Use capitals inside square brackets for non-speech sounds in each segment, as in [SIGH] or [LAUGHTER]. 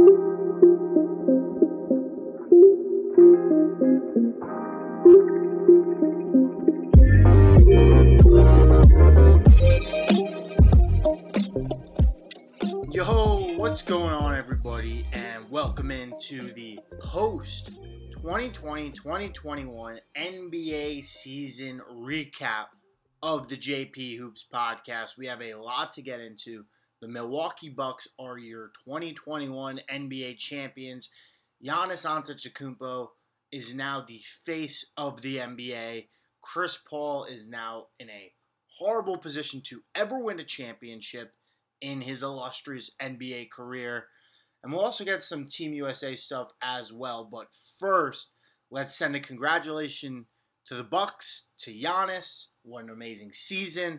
Yo, what's going on, everybody, and welcome into the post 2020 2021 NBA season recap of the JP Hoops podcast. We have a lot to get into. The Milwaukee Bucks are your 2021 NBA champions. Giannis Antetokounmpo is now the face of the NBA. Chris Paul is now in a horrible position to ever win a championship in his illustrious NBA career. And we'll also get some Team USA stuff as well. But first, let's send a congratulation to the Bucks, to Giannis. What an amazing season.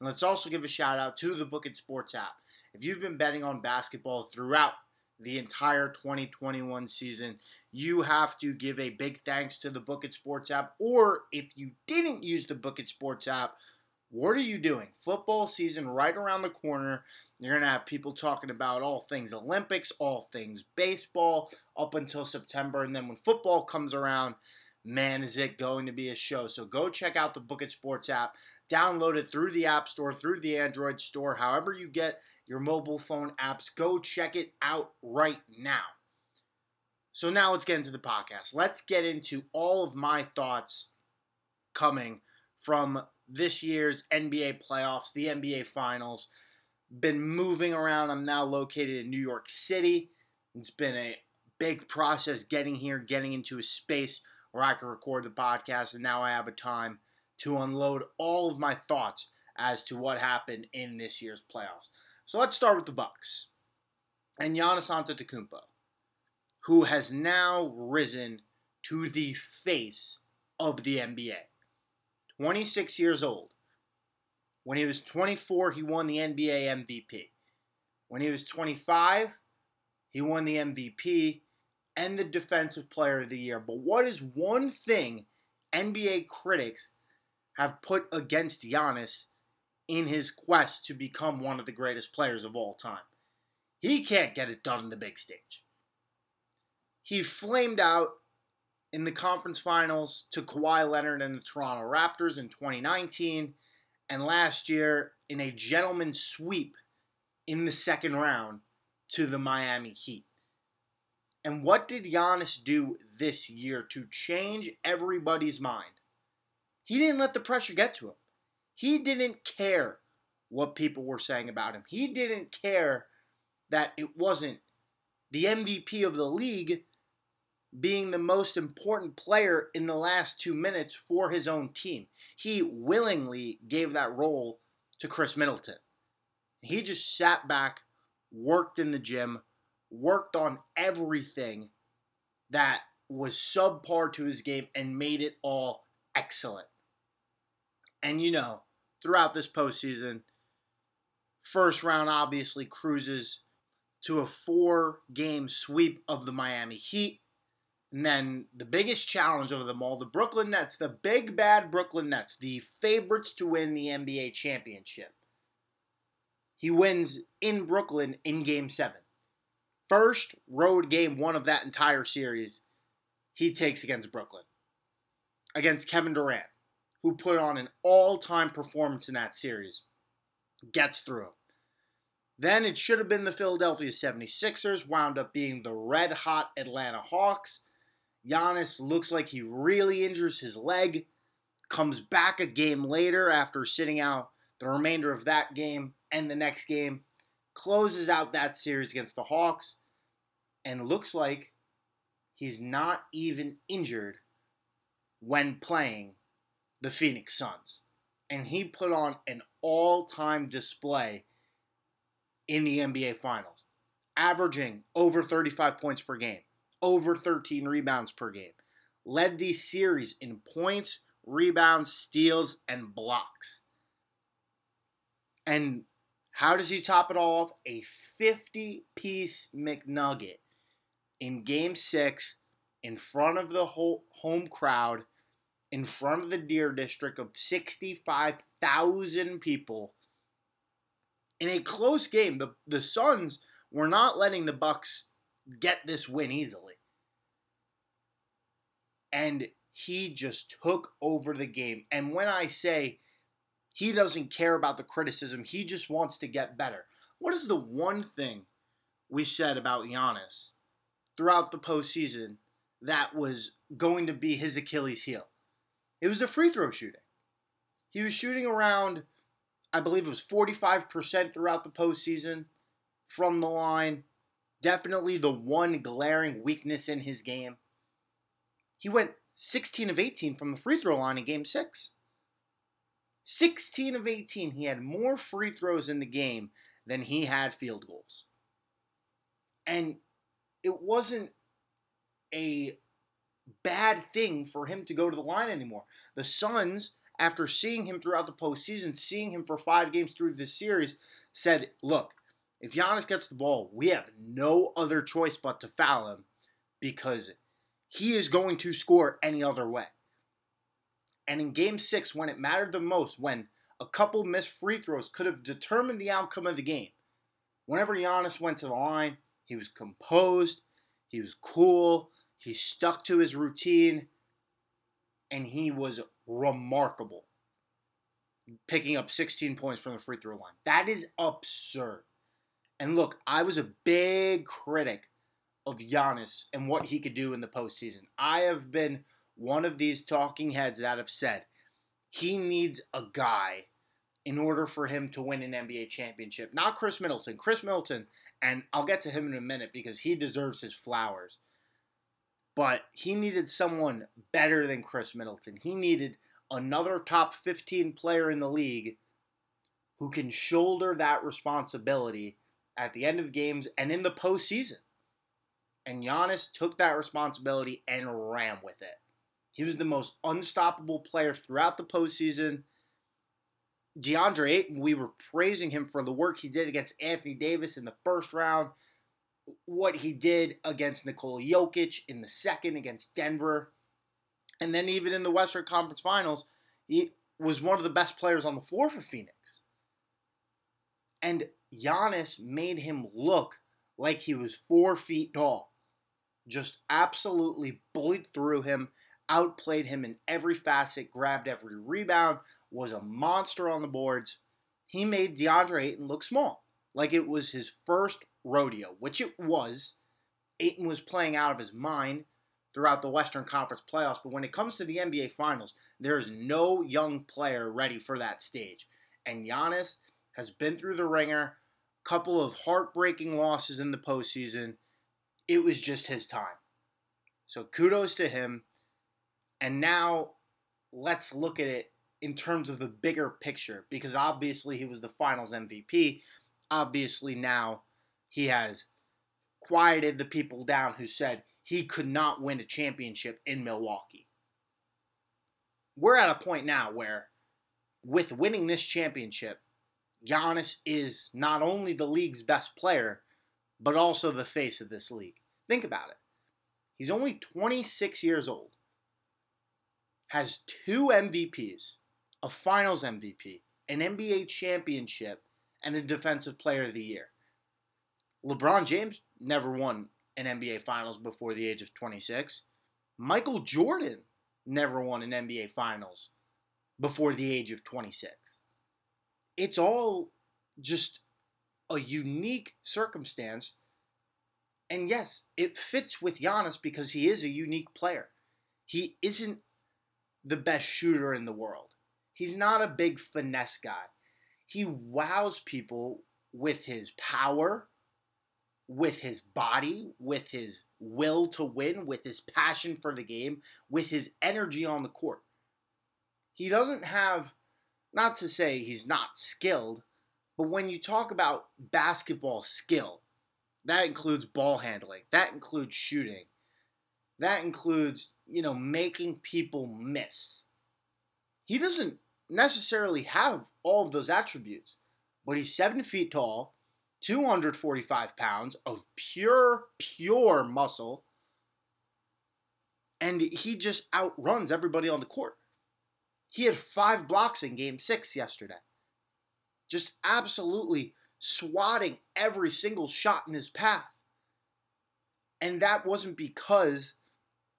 And let's also give a shout out to the Book It Sports app. If you've been betting on basketball throughout the entire 2021 season, you have to give a big thanks to the Book It Sports app. Or if you didn't use the Book It Sports app, what are you doing? Football season right around the corner. You're going to have people talking about all things Olympics, all things baseball up until September. And then when football comes around, man, is it going to be a show. So go check out the Book It Sports app. Download it through the App Store, through the Android Store, however you get your mobile phone apps. Go check it out right now. So now let's get into the podcast. Let's get into all of my thoughts coming from this year's NBA playoffs, the NBA finals. Been moving around. I'm now located in New York City. It's been a big process getting here, getting into a space where I can record the podcast, and now I have a time to unload all of my thoughts as to what happened in this year's playoffs. So let's start with the Bucks and Giannis Antetokounmpo, who has now risen to the face of the NBA. 26 years old. When he was 24, he won the NBA MVP. When he was 25, he won the MVP and the Defensive Player of the Year. But what is one thing NBA critics have put against Giannis in his quest to become one of the greatest players of all time? He can't get it done in the big stage. He flamed out in the conference finals to Kawhi Leonard and the Toronto Raptors in 2019, and last year in a gentleman's sweep in the second round to the Miami Heat. And what did Giannis do this year to change everybody's mind? He didn't let the pressure get to him. He didn't care what people were saying about him. He didn't care that it wasn't the MVP of the league being the most important player in the last two minutes for his own team. He willingly gave that role to Khris Middleton. He just sat back, worked in the gym, worked on everything that was subpar to his game, and made it all excellent. And you know, throughout this postseason, first round obviously cruises to a four game sweep of the Miami Heat and then the biggest challenge of them all, the Brooklyn Nets, the big bad Brooklyn Nets, the favorites to win the NBA championship. He wins in Brooklyn in game seven. First road game one of that entire series, he takes against Brooklyn. Against Kevin Durant, who put on an all time performance in that series. Gets through. Then it should have been the Philadelphia 76ers, wound up being the red hot Atlanta Hawks Giannis looks like he really injures his leg, comes back a game later after sitting out the remainder of that game and the next game, closes out that series against the Hawks, and looks like he's not even injured when playing the Phoenix Suns. And he put on an all time display in the NBA Finals, averaging over 35 points per game over 13 rebounds per game. Led the series in points, rebounds, steals, and blocks. And how does he top it all off? A 50 piece McNugget in game six in front of the whole home crowd, in front of the Deer District of 65,000 people. In a close game, the, the Suns were not letting the Bucks get this win easily. And he just took over the game. And when I say he doesn't care about the criticism, he just wants to get better. What is the one thing we said about Giannis throughout the postseason that was going to be his Achilles heel? It was the free throw shooting. He was shooting around, I believe it was 45% throughout the postseason from the line. Definitely the one glaring weakness in his game. He went 16 of 18 from the free throw line in game six. 16 of 18. He had more free throws in the game than he had field goals. And it wasn't a bad thing for him to go to the line anymore. The Suns, after seeing him throughout the postseason, seeing him for five games through this series, said, look, if Giannis gets the ball, we have no other choice but to foul him because he is going to score any other way. And in game six, when it mattered the most, when a couple missed free throws could have determined the outcome of the game, whenever Giannis went to the line, he was composed, he was cool, he stuck to his routine, and he was remarkable. Picking up 16 points from the free throw line. That is absurd. And look, I was a big critic of Giannis and what he could do in the postseason. I have been one of these talking heads that have said he needs a guy in order for him to win an NBA championship. Not Khris Middleton. Khris Middleton, and I'll get to him in a minute because he deserves his flowers. But he needed someone better than Khris Middleton. He needed another top 15 player in the league who can shoulder that responsibility at the end of games and in the postseason. And Giannis took that responsibility and ran with it. He was the most unstoppable player throughout the postseason. DeAndre Ayton, we were praising him for the work he did against Anthony Davis in the first round, what he did against Nikola Jokic in the second against Denver, and then even in the Western Conference Finals, he was one of the best players on the floor for Phoenix. And Giannis made him look like he was four feet tall. Just absolutely bullied through him, outplayed him in every facet, grabbed every rebound, was a monster on the boards. He made DeAndre Ayton look small, like it was his first rodeo, which it was. Ayton was playing out of his mind throughout the Western Conference playoffs, but when it comes to the NBA Finals, there is no young player ready for that stage. And Giannis has been through the ringer, couple of heartbreaking losses in the postseason. It was just his time. So kudos to him. And now let's look at it in terms of the bigger picture because obviously he was the finals MVP. Obviously now he has quieted the people down who said he could not win a championship in Milwaukee. We're at a point now where with winning this championship, Giannis is not only the league's best player, but also the face of this league. Think about it. He's only 26 years old, has two MVPs, a finals MVP, an NBA championship, and a defensive player of the year. LeBron James never won an NBA finals before the age of 26. Michael Jordan never won an NBA finals before the age of 26 it's all just a unique circumstance. And yes, it fits with Giannis because he is a unique player. He isn't the best shooter in the world. He's not a big finesse guy. He wows people with his power, with his body, with his will to win, with his passion for the game, with his energy on the court. He doesn't have not to say he's not skilled, but when you talk about basketball skill, that includes ball handling, that includes shooting, that includes, you know, making people miss. He doesn't necessarily have all of those attributes, but he's seven feet tall, 245 pounds of pure, pure muscle, and he just outruns everybody on the court. He had five blocks in game six yesterday. Just absolutely swatting every single shot in his path. And that wasn't because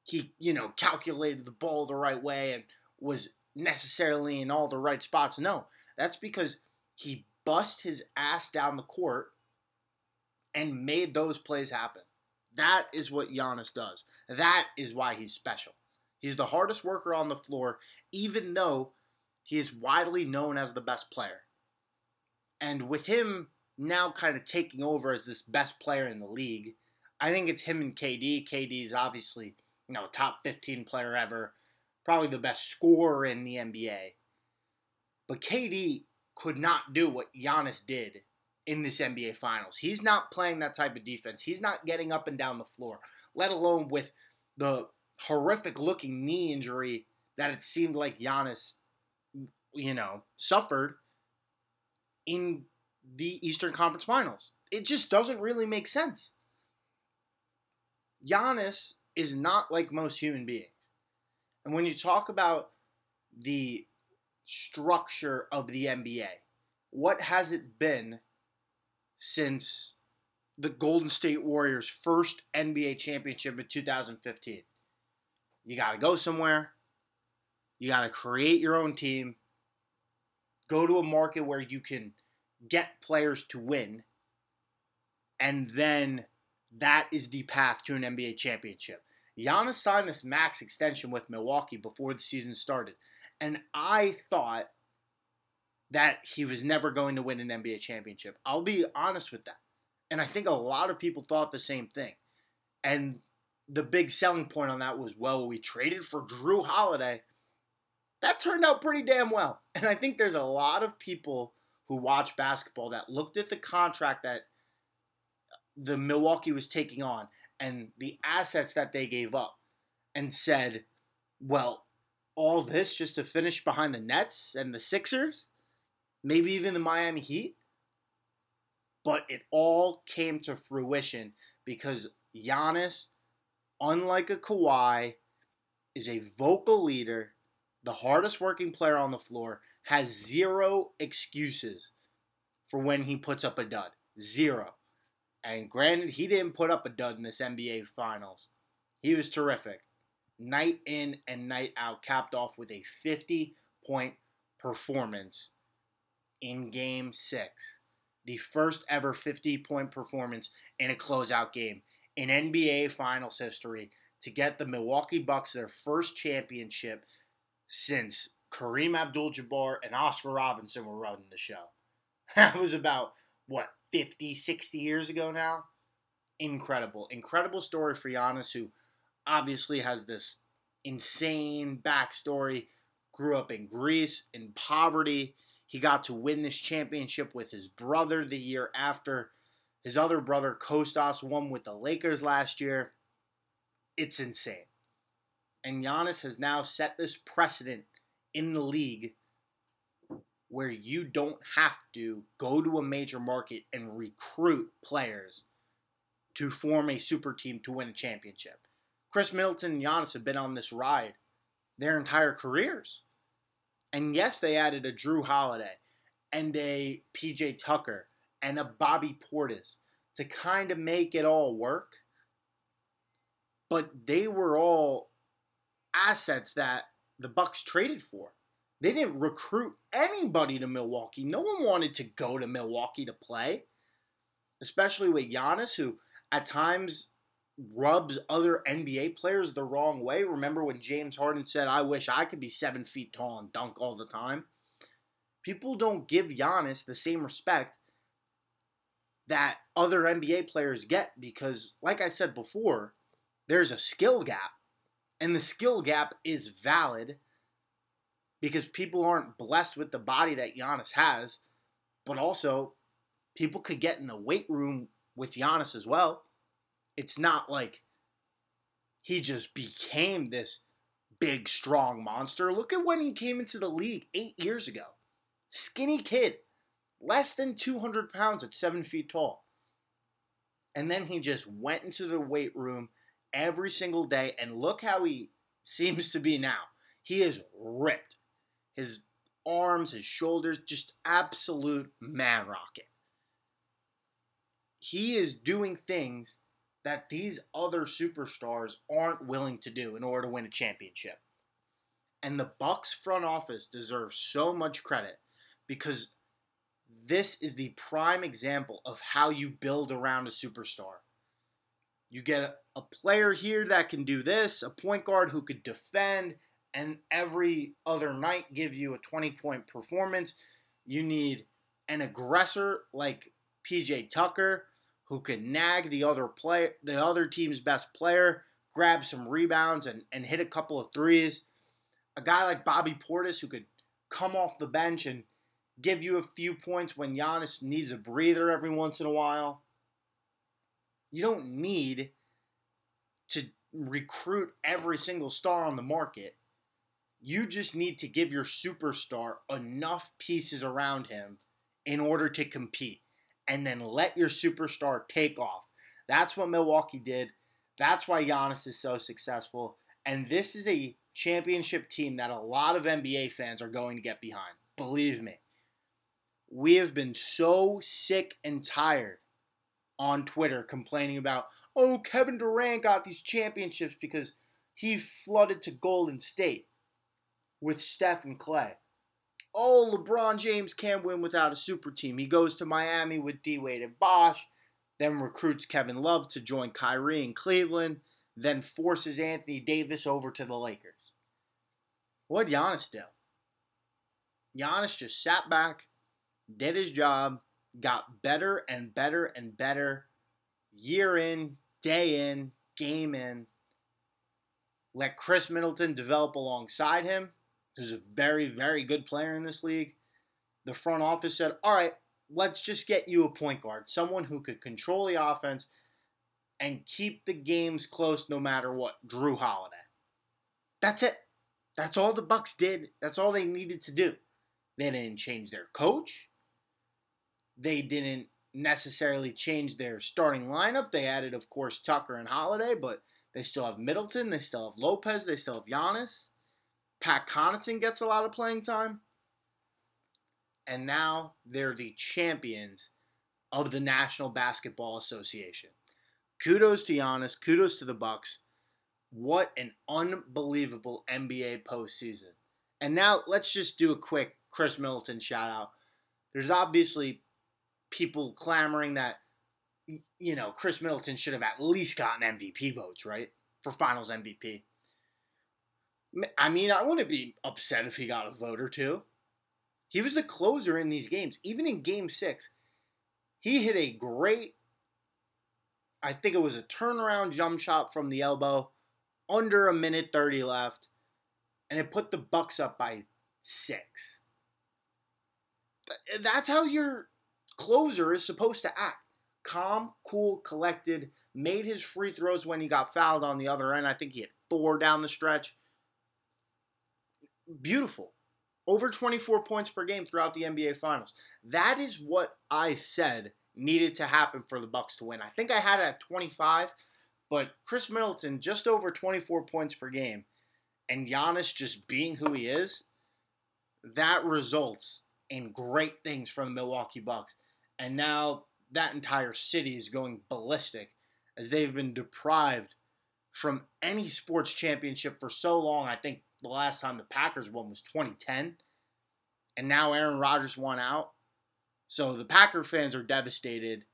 he, you know, calculated the ball the right way and was necessarily in all the right spots. No, that's because he bust his ass down the court and made those plays happen. That is what Giannis does. That is why he's special. He's the hardest worker on the floor, even though he is widely known as the best player. And with him now kind of taking over as this best player in the league, I think it's him and KD. KD is obviously, you know, top 15 player ever, probably the best scorer in the NBA. But KD could not do what Giannis did in this NBA Finals. He's not playing that type of defense. He's not getting up and down the floor, let alone with the horrific looking knee injury that it seemed like Giannis, you know, suffered in the Eastern Conference Finals. It just doesn't really make sense. Giannis is not like most human beings. And when you talk about the structure of the NBA, what has it been since the Golden State Warriors' first NBA championship in 2015. You got to go somewhere. You got to create your own team. Go to a market where you can get players to win. And then that is the path to an NBA championship. Giannis signed this max extension with Milwaukee before the season started. And I thought that he was never going to win an NBA championship. I'll be honest with that. And I think a lot of people thought the same thing. And the big selling point on that was well, we traded for Jrue Holiday. That turned out pretty damn well. And I think there's a lot of people who watch basketball that looked at the contract that the Milwaukee was taking on and the assets that they gave up and said, well, all this just to finish behind the Nets and the Sixers? maybe even the Miami Heat. But it all came to fruition because Giannis, unlike a Kawhi, is a vocal leader, the hardest working player on the floor, has zero excuses for when he puts up a dud. Zero. And granted, he didn't put up a dud in this NBA Finals. He was terrific. Night in and night out, capped off with a 50 point performance in game six. The first ever 50 point performance in a closeout game in NBA Finals history to get the Milwaukee Bucks their first championship since Kareem Abdul Jabbar and Oscar Robinson were running the show. [LAUGHS] That was about, what, 50, 60 years ago now? Incredible. Incredible story for Giannis, who obviously has this insane backstory. Grew up in Greece, in poverty he got to win this championship with his brother the year after. His other brother, Kostas, won with the Lakers last year. It's insane. And Giannis has now set this precedent in the league where you don't have to go to a major market and recruit players to form a super team to win a championship. Khris Middleton and Giannis have been on this ride their entire careers. And yes, they added a Jrue Holiday and a PJ Tucker and a Bobby Portis to kind of make it all work. But they were all assets that the Bucks traded for. They didn't recruit anybody to Milwaukee. No one wanted to go to Milwaukee to play, especially with Giannis, who at times rubs other NBA players the wrong way. Remember when James Harden said, I wish I could be seven feet tall and dunk all the time? People don't give Giannis the same respect that other NBA players get because, like I said before, there's a skill gap. And the skill gap is valid because people aren't blessed with the body that Giannis has, but also people could get in the weight room with Giannis as well it's not like he just became this big, strong monster. Look at when he came into the league eight years ago. Skinny kid, less than 200 pounds at seven feet tall. And then he just went into the weight room every single day, and look how he [LAUGHS] seems to be now. He is ripped. His arms, his shoulders, just absolute man rocket. He is doing things that these other superstars aren't willing to do in order to win a championship. And the Bucks front office deserves so much credit because this is the prime example of how you build around a superstar. You get a, player here that can do this, a point guard who could defend, and every other night give you a 20 point performance. You need an aggressor like PJ Tucker who could nag the other play the other team's best player, grab some rebounds and, and hit a couple of threes. A guy like Bobby Portis who could come off the bench and give you a few points when Giannis needs a breather every once in a while. You don't need to recruit every single star on the market. You just need to give your superstar enough pieces around him in order to compete and then let your superstar take off. That's what Milwaukee did. That's why Giannis is so successful. And this is a championship team that a lot of NBA fans are going to get behind. Believe me. We have been so sick and tired on Twitter complaining about, oh, Kevin Durant got these championships because he flooded to Golden State with Steph and Clay. Oh, LeBron James can't win without a super team. He goes to Miami with D Wade and Bosh, then recruits Kevin Love to join Kyrie in Cleveland, then forces Anthony Davis over to the Lakers. What did Giannis do? Giannis just sat back, did his job, got better and better and better year in, day in, game in. Let Khris Middleton develop alongside him who's a very, very good player in this league, the front office said, all right, let's just get you a point guard, someone who could control the offense and keep the games close no matter what. Jrue Holiday. That's it. That's all the Bucks did. That's all they needed to do. They didn't change their coach. They didn't necessarily change their starting lineup. They added, of course, Tucker and Holiday, but they still have Middleton. They still have Lopez. They still have Giannis. Pat Connaughton gets a lot of playing time. And now they're the champions of the National Basketball Association. Kudos to Giannis. Kudos to the Bucks. What an unbelievable NBA postseason. And now let's just do a quick Khris Middleton shout out. There's obviously people clamoring that you know Khris Middleton should have at least gotten MVP votes, right? For Finals MVP. I mean, I wouldn't be upset if he got a vote or two. He was the closer in these games. Even in game six, he hit a great, I think it was a turnaround jump shot from the elbow, under a minute 30 left, and it put the Bucks up by six. That's how your closer is supposed to act. Calm, cool, collected, made his free throws when he got fouled on the other end. I think he had four down the stretch beautiful. Over 24 points per game throughout the NBA Finals. That is what I said needed to happen for the Bucks to win. I think I had it at 25, but Khris Middleton just over 24 points per game and Giannis just being who he is, that results in great things from the Milwaukee Bucks. And now that entire city is going ballistic as they've been deprived from any sports championship for so long. I think the last time the Packers won was 2010, and now Aaron Rodgers won out. So the Packer fans are devastated.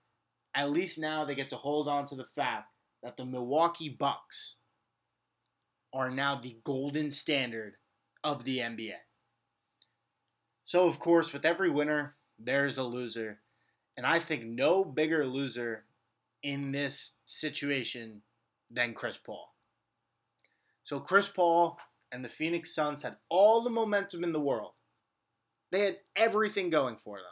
At least now they get to hold on to the fact that the Milwaukee Bucks are now the golden standard of the NBA. So, of course, with every winner, there's a loser. And I think no bigger loser in this situation than Chris Paul. So, Chris Paul and the Phoenix Suns had all the momentum in the world. They had everything going for them.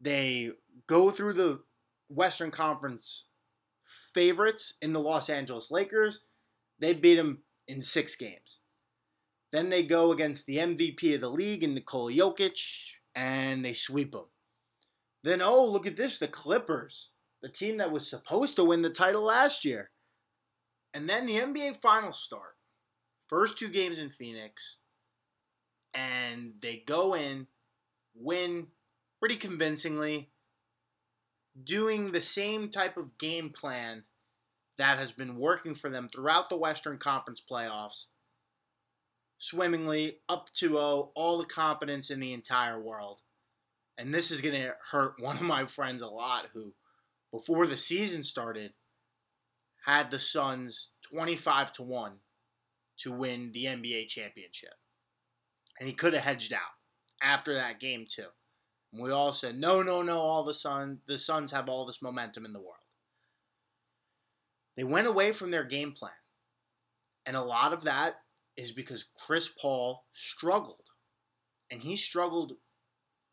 They go through the Western Conference favorites in the Los Angeles Lakers. They beat them in six games. Then they go against the MVP of the league in Nikola Jokic, and they sweep them. Then, oh, look at this the Clippers, the team that was supposed to win the title last year. And then the NBA Finals start. First two games in Phoenix, and they go in, win pretty convincingly. doing the same type of game plan that has been working for them throughout the Western Conference playoffs swimmingly, up 2 0, all the confidence in the entire world. And this is going to hurt [LAUGHS] one of my friends a lot who, before the season started, had the Suns 25 to 1 to win the NBA championship. And he could have hedged out after that game, too. And we all said, no, no, no, all the Sun the Suns have all this momentum in the world. They went away from their game plan. And a lot of that is because Chris Paul struggled. And he struggled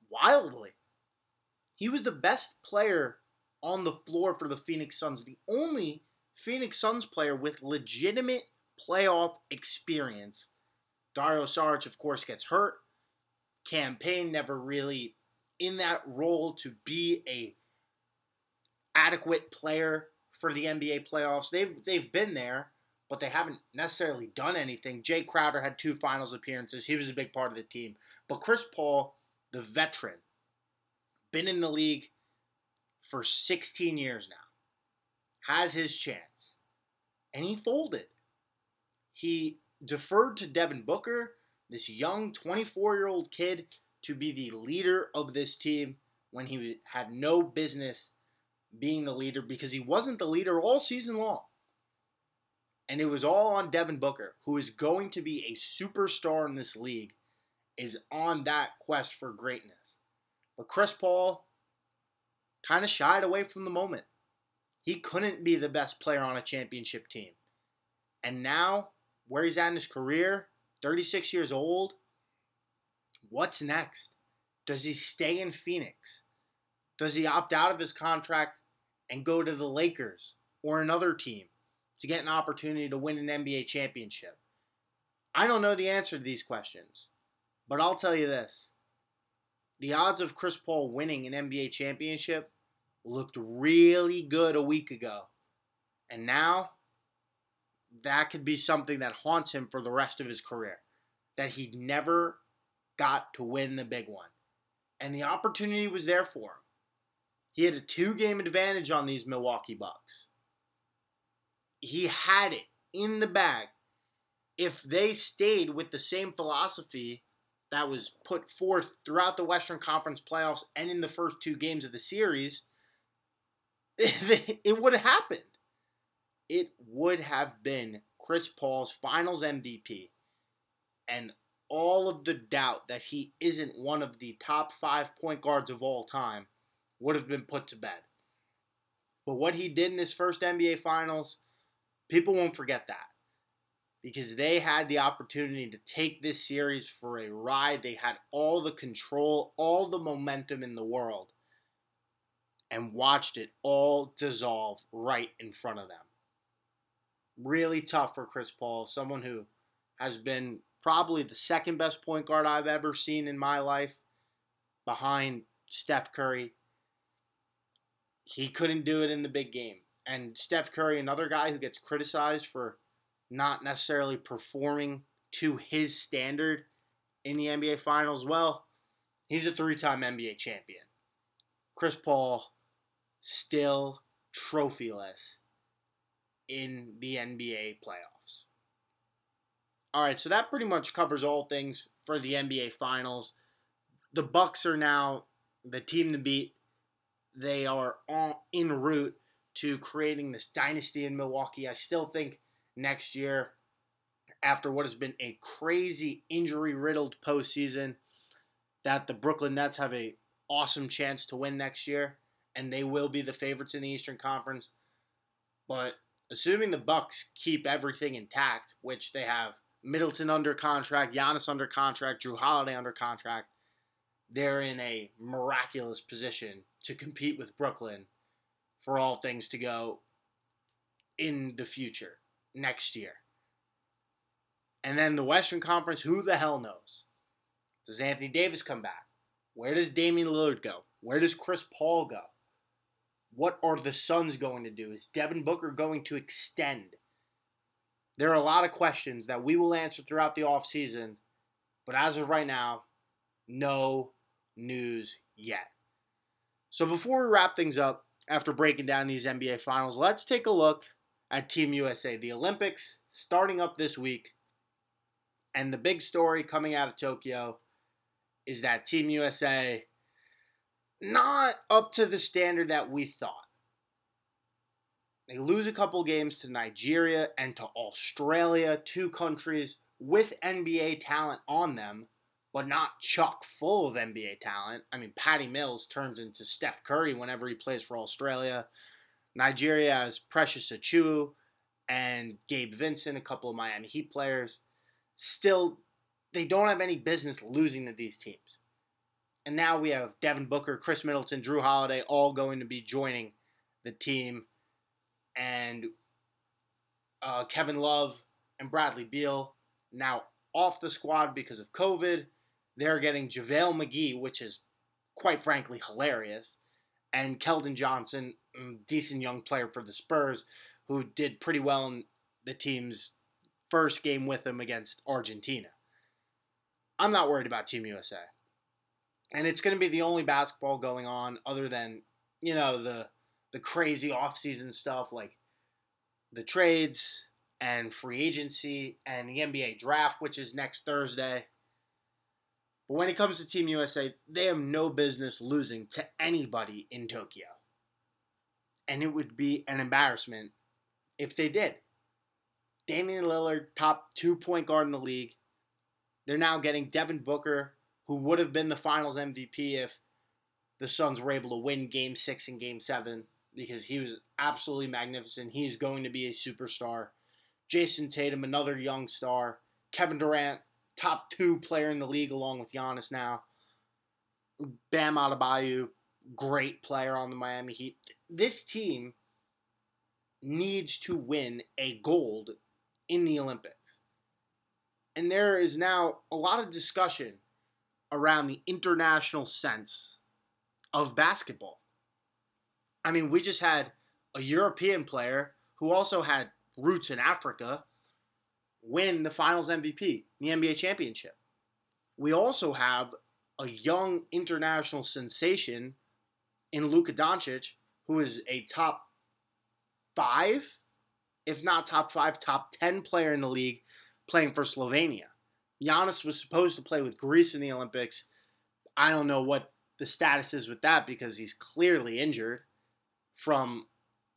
wildly. He was the best player on the floor for the Phoenix Suns, the only Phoenix Suns player with legitimate playoff experience. Dario Saric, of course, gets hurt. Cam Payne never really in that role to be a adequate player for the NBA playoffs. They've they've been there, but they haven't necessarily done anything. Jae Crowder had two finals appearances. He was a big part of the team. But Chris Paul, the veteran, been in the league for 16 years now, has his chance. And he folded. He deferred to Devin Booker, this young 24 year old kid, to be the leader of this team when he had no business being the leader because he wasn't the leader all season long. And it was all on Devin Booker, who is going to be a superstar in this league, is on that quest for greatness. But Chris Paul kind of shied away from the moment. He couldn't be the best player on a championship team. And now, where he's at in his career, 36 years old, what's next? Does he stay in Phoenix? Does he opt out of his contract and go to the Lakers or another team to get an opportunity to win an NBA championship? I don't know the answer to these questions, but I'll tell you this. The odds of Chris Paul winning an NBA championship looked really good a week ago. And now, that could be something that haunts him for the rest of his career. That he never got to win the big one. And the opportunity was there for him. He had a two game advantage on these Milwaukee Bucks. He had it in the bag. If they stayed with the same philosophy that was put forth throughout the Western Conference playoffs and in the first two games of the series, [LAUGHS] it would have happened. It would have been Chris Paul's finals MVP. And all of the doubt that he isn't one of the top five point guards of all time would have been put to bed. But what he did in his first NBA Finals, people won't forget that. Because they had the opportunity to take this series for a ride. They had all the control, all the momentum in the world, and watched it all dissolve right in front of them. Really tough for Chris Paul, someone who has been probably the second best point guard I've ever seen in my life, behind Steph Curry. He couldn't do it in the big game. And Steph Curry, another guy who gets criticized for not necessarily performing to his standard in the NBA Finals, well, he's a three time NBA champion. Chris Paul, still trophyless in the NBA playoffs. All right, so that pretty much covers all things for the NBA Finals. The Bucks are now the team to beat. They are on, en route to creating this dynasty in Milwaukee. I still think next year, after what has been a crazy injury-riddled postseason, that the Brooklyn Nets have a awesome chance to win next year, and they will be the favorites in the Eastern Conference. But assuming the Bucks keep everything intact, which they have Middleton under contract, Giannis under contract, Jrue Holiday under contract. They're in a miraculous position to compete with Brooklyn for all things to go in the future next year. And then the Western Conference, who the hell knows? Does Anthony Davis come back? Where does Damian Lillard go? Where does Chris Paul go? What are the Suns going to do? Is Devin Booker going to extend? There are a lot of questions that we will answer throughout the offseason, but as of right now, no news yet. So before we wrap things up, after breaking down these NBA finals, let's take a look at Team USA. The Olympics starting up this week. And the big story coming out of Tokyo is that Team USA not up to the standard that we thought. They lose a couple games to Nigeria and to Australia, two countries with NBA talent on them, but not chock full of NBA talent. I mean, Patty Mills turns into Steph Curry whenever he plays for Australia. Nigeria has Precious Achiuwa and Gabe Vincent, a couple of Miami Heat players. Still, they don't have any business losing to these teams. And now we have Devin Booker, Khris Middleton, Jrue Holiday all going to be joining the team. And uh, Kevin Love and Bradley Beal now off the squad because of COVID. They're getting JaVale McGee, which is quite frankly hilarious, and Keldon Johnson, decent young player for the Spurs, who did pretty well in the team's first game with them against Argentina. I'm not worried about Team USA. And it's going to be the only basketball going on other than, you know, the the crazy offseason stuff like the trades and free agency and the NBA draft, which is next Thursday. But when it comes to Team USA, they have no business losing to anybody in Tokyo. And it would be an embarrassment if they did. Damian Lillard, top two point guard in the league. They're now getting Devin Booker, who would have been the finals MVP if the Suns were able to win game six and game seven because he was absolutely magnificent. He's going to be a superstar. Jayson Tatum, another young star. Kevin Durant, top two player in the league along with Giannis now. Bam Adebayo, great player on the Miami Heat. This team needs to win a gold in the Olympics. And there is now a lot of discussion around the international sense of basketball. I mean, we just had a European player who also had roots in Africa win the finals MVP, the NBA championship. We also have a young international sensation in Luka Doncic, who is a top five, if not top five, top 10 player in the league playing for Slovenia. Giannis was supposed to play with Greece in the Olympics. I don't know what the status is with that because he's clearly injured from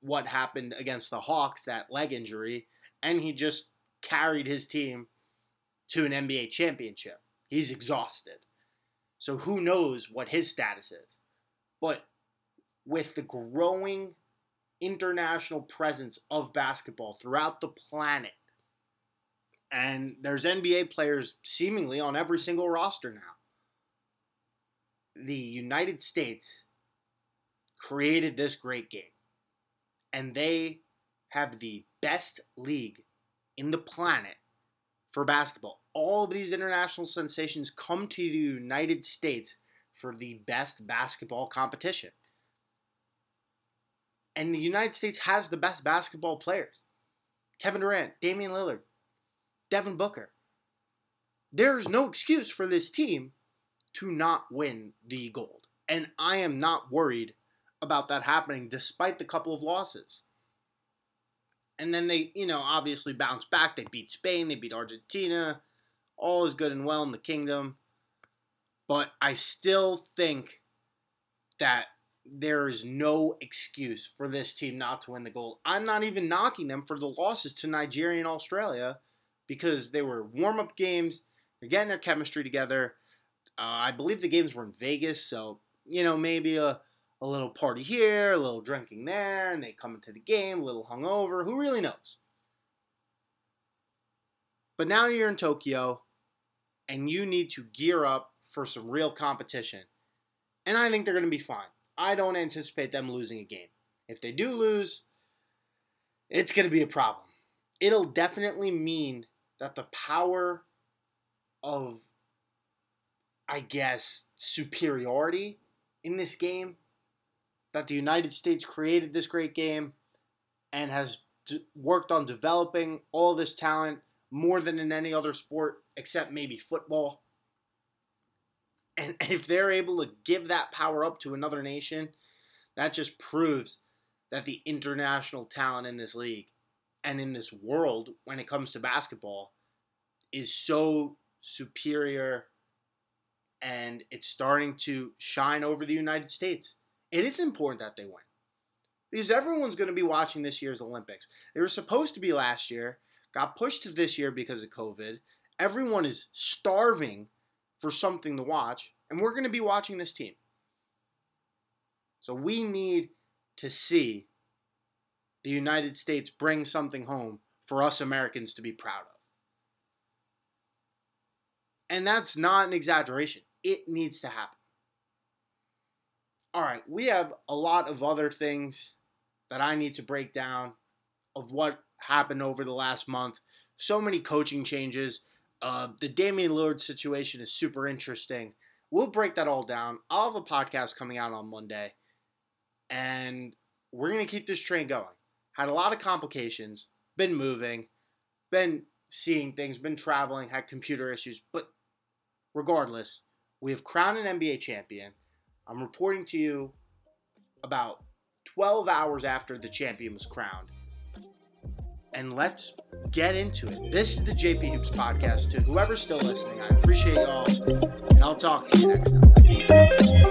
what happened against the Hawks, that leg injury, and he just carried his team to an NBA championship. He's exhausted. So who knows what his status is. But with the growing international presence of basketball throughout the planet, and there's NBA players seemingly on every single roster now. The United States created this great game. And they have the best league in the planet for basketball. All of these international sensations come to the United States for the best basketball competition. And the United States has the best basketball players Kevin Durant, Damian Lillard, Devin Booker. There's no excuse for this team to not win the gold. And I am not worried about that happening despite the couple of losses. And then they, you know, obviously bounce back. They beat Spain, they beat Argentina. All is good and well in the kingdom. But I still think that there is no excuse for this team not to win the gold. I'm not even knocking them for the losses to Nigeria and Australia because they were warm up games. They're getting their chemistry together. Uh, I believe the games were in Vegas, so you know maybe a a little party here, a little drinking there, and they come into the game a little hungover. Who really knows? But now you're in Tokyo, and you need to gear up for some real competition. And I think they're going to be fine. I don't anticipate them losing a game. If they do lose, it's going to be a problem. It'll definitely mean that the power of, I guess, superiority in this game that the United States created this great game and has d- worked on developing all this talent more than in any other sport except maybe football. And if they're able to give that power up to another nation, that just proves that the international talent in this league and in this world when it comes to basketball is so superior and it's starting to shine over the United States. It is important that they win because everyone's going to be watching this year's Olympics. They were supposed to be last year, got pushed to this year because of COVID. Everyone is starving for something to watch, and we're going to be watching this team. So we need to see the United States bring something home for us Americans to be proud of. And that's not an exaggeration. It needs to happen. All right, we have a lot of other things that I need to break down of what happened over the last month. So many coaching changes. Uh, the Damian Lillard situation is super interesting. We'll break that all down. I'll have a podcast coming out on Monday, and we're going to keep this train going. Had a lot of complications, been moving, been seeing things, been traveling, had computer issues, but regardless, we have crowned an NBA champion. I'm reporting to you about 12 hours after the champion was crowned. And let's get into it. This is the JP Hoops podcast. To whoever's still listening, I appreciate y'all. And I'll talk to you next time.